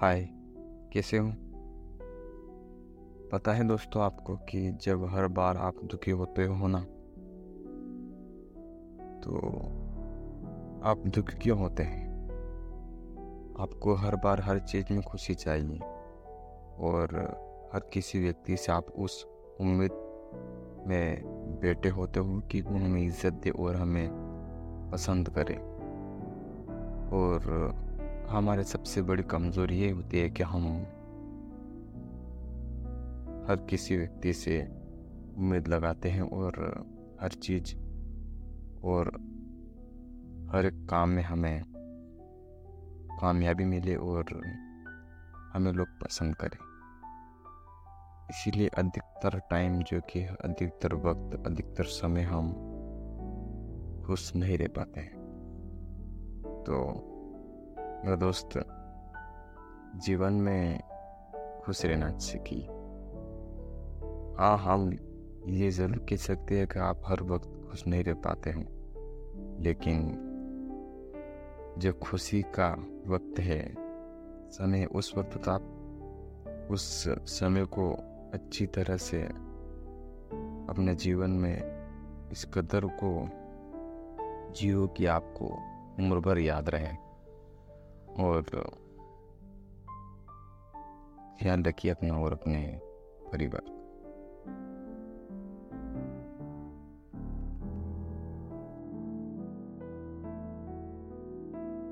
हाय, कैसे हो? पता है दोस्तों आपको कि जब हर बार आप दुखी होते हो ना तो आप दुखी क्यों होते हैं? आपको हर बार हर चीज़ में खुशी चाहिए और हर किसी व्यक्ति से आप उस उम्मीद में बैठे होते हो कि वो हमें इज़्ज़त दे और हमें पसंद करे। और हमारे सबसे बड़ी कमज़ोरी ये होती है कि हम हर किसी व्यक्ति से उम्मीद लगाते हैं और हर चीज़ और हर एक काम में हमें कामयाबी मिले और हमें लोग पसंद करें। इसीलिए अधिकतर टाइम जो कि अधिकतर वक्त, अधिकतर समय हम खुश नहीं रह पाते हैं। तो मेरा दोस्त जीवन में खुश रहना सीखी हाँ हम ये ज़रूर कह सकते हैं कि आप हर वक्त खुश नहीं रह पाते हैं। लेकिन जो खुशी का वक्त है, समय उस वक्त आप उस समय को अच्छी तरह से अपने जीवन में इस कदर को जियो कि आपको उम्र भर याद रहे। और ख्याल रखिए अपना और अपने परिवार